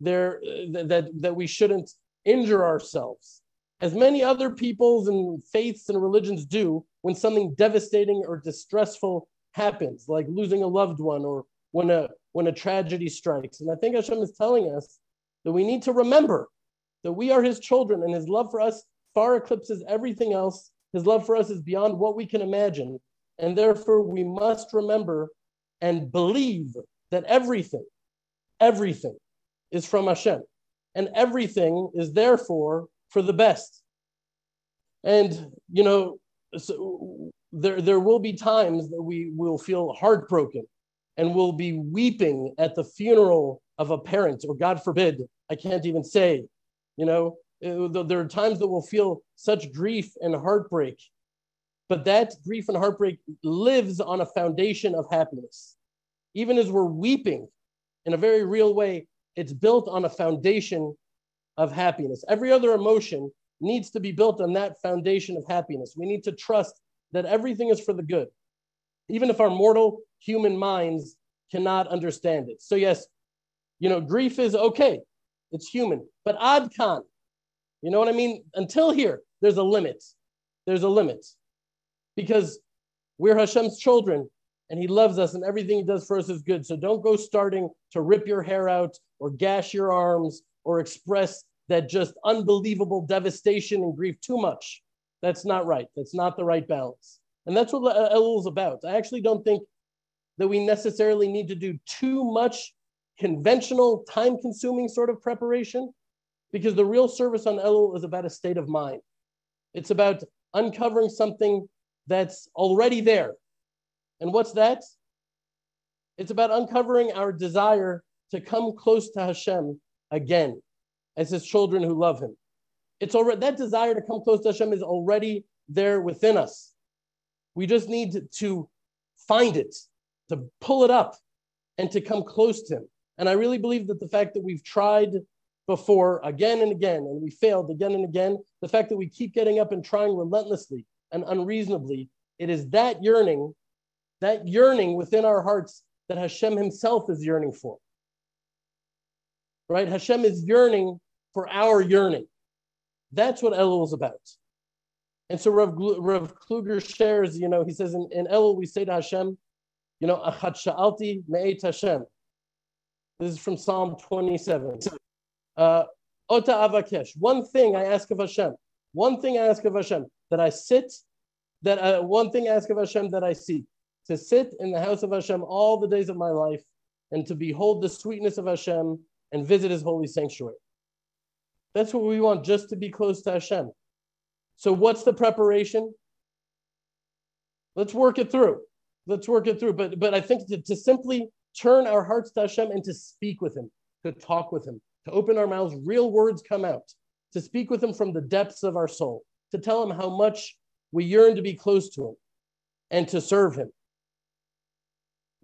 Speaker 2: there uh, that, that we shouldn't injure ourselves? As many other peoples and faiths and religions do when something devastating or distressful happens, like losing a loved one or when a when a tragedy strikes. And I think Hashem is telling us that we need to remember that we are his children and his love for us far eclipses everything else. His love for us is beyond what we can imagine. And therefore, we must remember and believe that everything, everything is from Hashem. And everything is therefore for the best. And, you know, so there, there will be times that we will feel heartbroken and we'll be weeping at the funeral of a parent, or God forbid, I can't even say, you know, uh, there are times that we'll feel such grief and heartbreak but that grief and heartbreak lives on a foundation of happiness. Even as we're weeping in a very real way, it's built on a foundation of happiness. Every other emotion needs to be built on that foundation of happiness. We need to trust that everything is for the good, even if our mortal human minds cannot understand it. So, yes, you know, grief is okay, it's human, but ad you know what I mean? Until here, there's a limit. There's a limit because we're Hashem's children and he loves us and everything he does for us is good. So don't go starting to rip your hair out or gash your arms or express that just unbelievable devastation and grief too much. That's not right. That's not the right balance. And that's what Elul uh, is about. I actually don't think that we necessarily need to do too much conventional, time consuming sort of preparation because the real service on Elul is about a state of mind. It's about uncovering something that's already there. And what's that? It's about uncovering our desire to come close to Hashem again as his children who love him. It's already that desire to come close to Hashem is already there within us. We just need to find it, to pull it up, and to come close to him. And I really believe that the fact that we've tried before again and again, and we failed again and again, the fact that we keep getting up and trying relentlessly and unreasonably. It is that yearning, that yearning within our hearts that Hashem himself is yearning for. Right? Hashem is yearning for our yearning. That's what Elul is about. And so Rav, Rav Kluger shares, you know, he says in, in Elul we say to Hashem, you know, Achat sha'alti me'et Hashem. This is from Psalm 27. Uh, Ota avakesh. One thing I ask of Hashem. One thing I ask of Hashem that I sit, that I, one thing I ask of Hashem that I seek, to sit in the house of Hashem all the days of my life and to behold the sweetness of Hashem and visit his holy sanctuary. That's what we want, just to be close to Hashem. So, what's the preparation? Let's work it through. Let's work it through. But, but I think to, to simply turn our hearts to Hashem and to speak with him, to talk with him, to open our mouths, real words come out, to speak with him from the depths of our soul to tell him how much we yearn to be close to him and to serve him.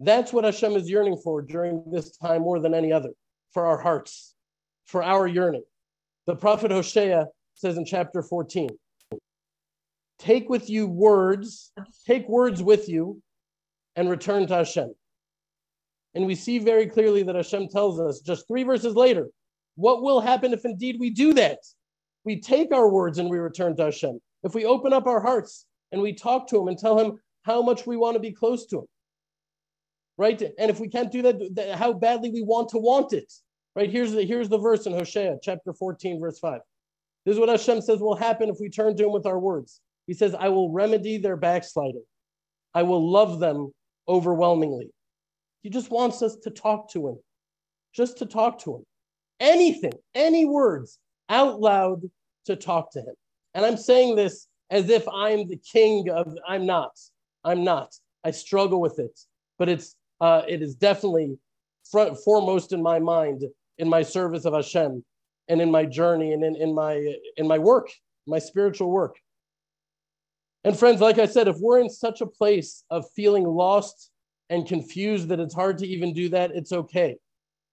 Speaker 2: That's what Hashem is yearning for during this time more than any other, for our hearts, for our yearning. The prophet Hosea says in chapter 14 Take with you words, take words with you, and return to Hashem. And we see very clearly that Hashem tells us just three verses later what will happen if indeed we do that we take our words and we return to Hashem, if we open up our hearts and we talk to Him and tell Him how much we want to be close to Him, right? And if we can't do that, how badly we want to want it, right? Here's the, here's the verse in Hosea chapter 14, verse 5. This is what Hashem says will happen if we turn to Him with our words. He says, I will remedy their backsliding, I will love them overwhelmingly. He just wants us to talk to Him, just to talk to Him. Anything, any words out loud to talk to him. And I'm saying this as if I'm the king of, I'm not. I'm not. I struggle with it, but it's, uh, it is definitely front, foremost in my mind in my service of Hashem and in my journey and in, in my in my work, my spiritual work. And friends, like I said, if we're in such a place of feeling lost and confused that it's hard to even do that, it's okay.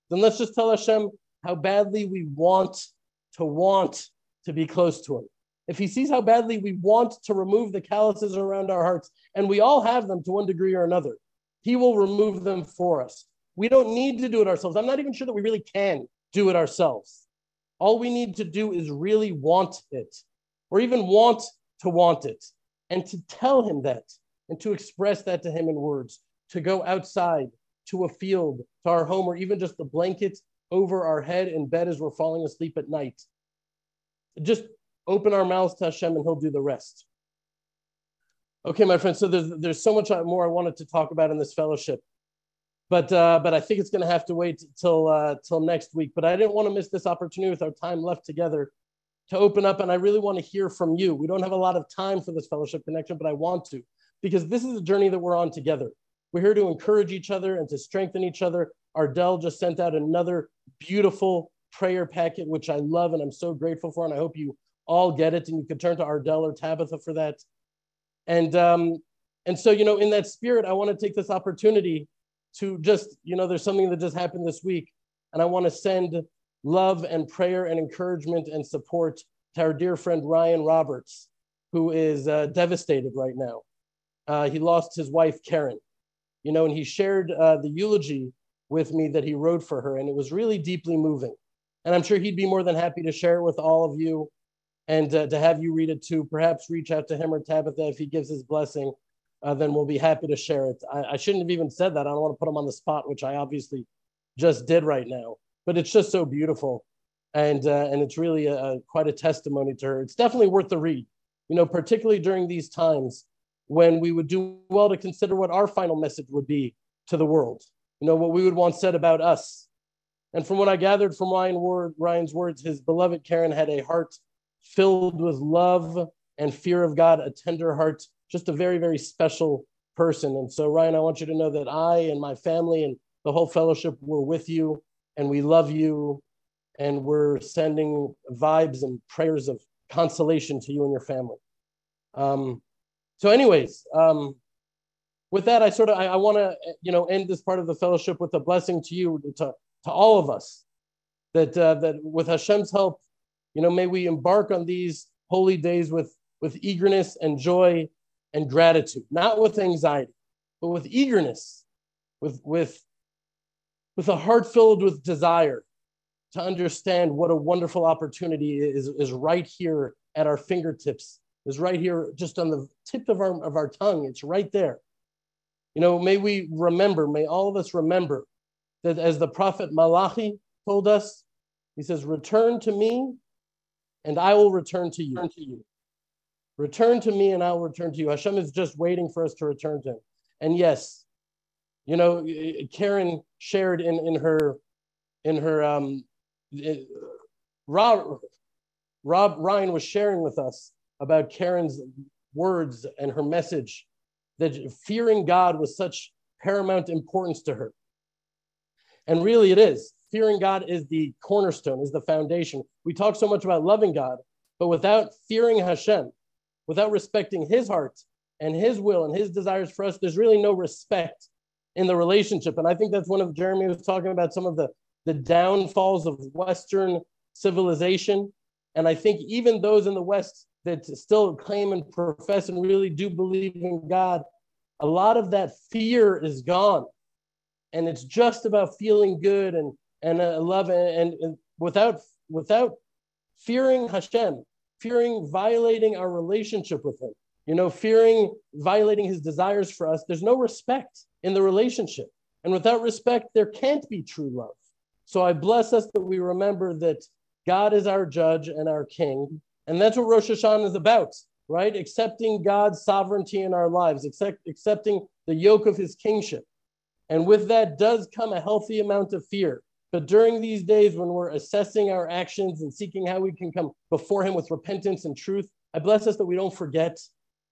Speaker 2: Then let's just tell Hashem how badly we want to want to be close to Him. If He sees how badly we want to remove the calluses around our hearts, and we all have them to one degree or another, He will remove them for us. We don't need to do it ourselves. I'm not even sure that we really can do it ourselves. All we need to do is really want it, or even want to want it, and to tell him that, and to express that to him in words, to go outside to a field, to our home, or even just the blanket over our head in bed as we're falling asleep at night. Just open our mouths to Hashem and he'll do the rest. Okay, my friends, so there's, there's so much more I wanted to talk about in this fellowship but uh, but I think it's going to have to wait till uh, till next week. But I didn't want to miss this opportunity with our time left together to open up, and I really want to hear from you. We don't have a lot of time for this fellowship connection, but I want to because this is a journey that we're on together. We're here to encourage each other and to strengthen each other. Ardell just sent out another beautiful prayer packet, which I love and I'm so grateful for, and I hope you all get it. And you can turn to Ardell or Tabitha for that. And um, and so you know, in that spirit, I want to take this opportunity to just, you know, there's something that just happened this week. And I want to send love and prayer and encouragement and support to our dear friend Ryan Roberts, who is uh, devastated right now. Uh, he lost his wife, Karen, you know, and he shared uh, the eulogy with me that he wrote for her. And it was really deeply moving. And I'm sure he'd be more than happy to share it with all of you and uh, to have you read it too. Perhaps reach out to him or Tabitha if he gives his blessing uh, then we'll be happy to share it. I, I, shouldn't have even said that. I don't want to put him on the spot, which I obviously just did right now. But it's just so beautiful, and uh, and it's really a, a, quite a testimony to her. It's definitely worth the read. You know, particularly during these times when we would do well to consider what our final message would be to the world. You know, what we would want said about us. And from what I gathered from Ryan Ryan's words, his beloved Karen had a heart filled with love and fear of God, a tender heart just a very, very special person. And so, Ryan, I want you to know that I and my family and the whole fellowship were with you and we love you and we're sending vibes and prayers of consolation to you and your family. Um, so, anyways, um, with that, I sort of I, I want to you know end this part of the fellowship with a blessing to you to to all of us that uh, that with Hashem's help, you know, may we embark on these holy days with with eagerness and joy and gratitude, not with anxiety, but with eagerness, with, with, with a heart filled with desire to understand what a wonderful opportunity is, is right here at our fingertips, is right here just on the tip of our, of our tongue. It's right there. You know, may we remember, may all of us remember that as the prophet Malachi told us, he says, Return to me, and I will return to you. Return to you. Return to me and I'll return to you. Hashem is just waiting for us to return to him. And yes, you know, Karen shared in, in her, in her, um, Rob, Rob Ryan was sharing with us about Karen's words and her message that fearing God was such paramount importance to her. And really it is. Fearing God is the cornerstone, is the foundation. We talk so much about loving God, but without fearing Hashem, without respecting his heart and his will and his desires for us, there's really no respect in the relationship. And I think that's one of Jeremy was talking about some of the, the downfalls of Western civilization. And I think even those in the West that still claim and profess and really do believe in God, a lot of that fear is gone. And it's just about feeling good and, and uh, love and, and, without, without fearing Hashem, fearing violating our relationship with him, you know, fearing violating his desires for us, there's no respect in the relationship. And without respect, there can't be true love. So I bless us that we remember that God is our judge and our king. And that's what Rosh Hashanah is about, right? Accepting God's sovereignty in our lives, accept, accepting the yoke of his kingship. And with that does come a healthy amount of fear. But during these days when we're assessing our actions and seeking how we can come before Him with repentance and truth, I bless us that we don't forget,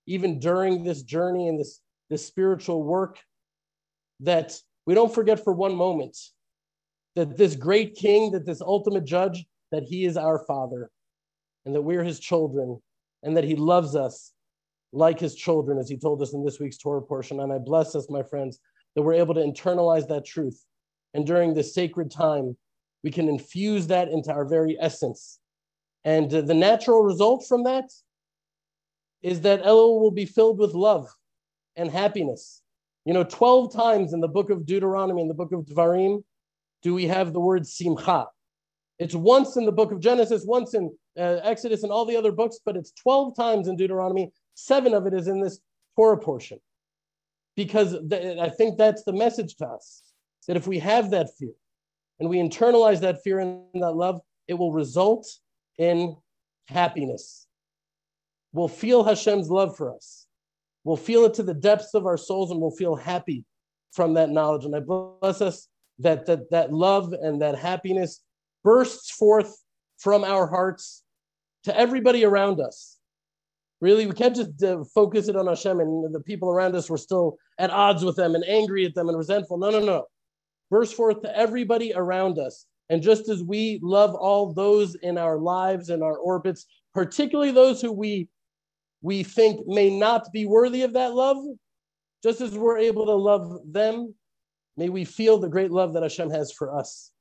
Speaker 2: even during this journey and this, this spiritual work, that we don't forget for one moment that this great King, that this ultimate judge, that He is our Father and that we're His children and that He loves us like His children, as He told us in this week's Torah portion. And I bless us, my friends, that we're able to internalize that truth and during this sacred time, we can infuse that into our very essence. And uh, the natural result from that is that Elul will be filled with love and happiness. You know, 12 times in the book of Deuteronomy, in the book of Dvarim, do we have the word simcha. It's once in the book of Genesis, once in uh, Exodus, and all the other books, but it's 12 times in Deuteronomy. Seven of it is in this Torah portion. Because th- I think that's the message to us that if we have that fear and we internalize that fear and that love, it will result in happiness. We'll feel Hashem's love for us. We'll feel it to the depths of our souls and we'll feel happy from that knowledge. And I bless us that that, that love and that happiness bursts forth from our hearts to everybody around us. Really, we can't just uh, focus it on Hashem and the people around us. We're still at odds with them and angry at them and resentful. No, no, no burst forth to everybody around us. And just as we love all those in our lives and our orbits, particularly those who we we think may not be worthy of that love, just as we're able to love them, may we feel the great love that Hashem has for us.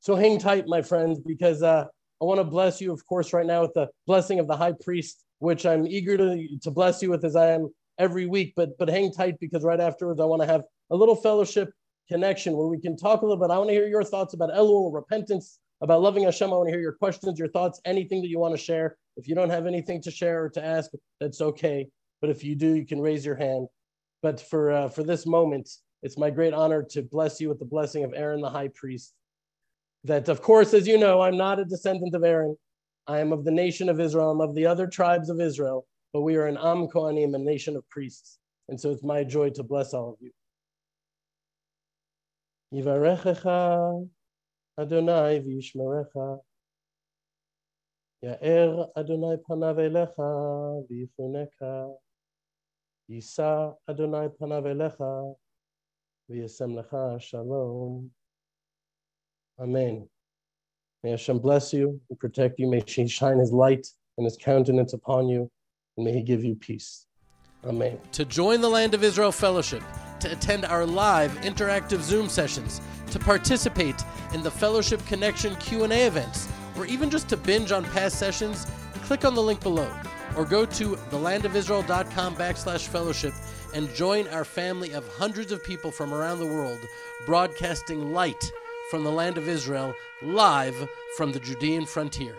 Speaker 2: So hang tight, my friends, because uh, I want to bless you, of course, right now with the blessing of the high priest, which I'm eager to, to bless you with as I am every week. But but hang tight because right afterwards I want to have a little fellowship connection where we can talk a little bit. I want to hear your thoughts about Elul, repentance, about loving Hashem. I want to hear your questions, your thoughts, anything that you want to share. If you don't have anything to share or to ask, that's okay. But if you do, you can raise your hand. But for uh, for this moment, it's my great honor to bless you with the blessing of Aaron, the high priest. That, of course, as you know, I'm not a descendant of Aaron. I am of the nation of Israel. I'm of the other tribes of Israel. But we are an Am Kohanim, a nation of priests. And so it's my joy to bless all of you. יברכך אדוני וישמרך. יאר אדוני פניו אליך ויפונך. יישא אדוני פניו אליך וישם לך shalom. Amen. May Hashem bless you and protect you. May He shine His light and His countenance upon you, and may He give you peace. Amen.
Speaker 5: To join the Land of Israel Fellowship, to attend our live interactive Zoom sessions, to participate in the Fellowship Connection Q&A events, or even just to binge on past sessions, click on the link below or go to thelandofisrael.com backslash fellowship and join our family of hundreds of people from around the world broadcasting light from the land of Israel live from the Judean frontier.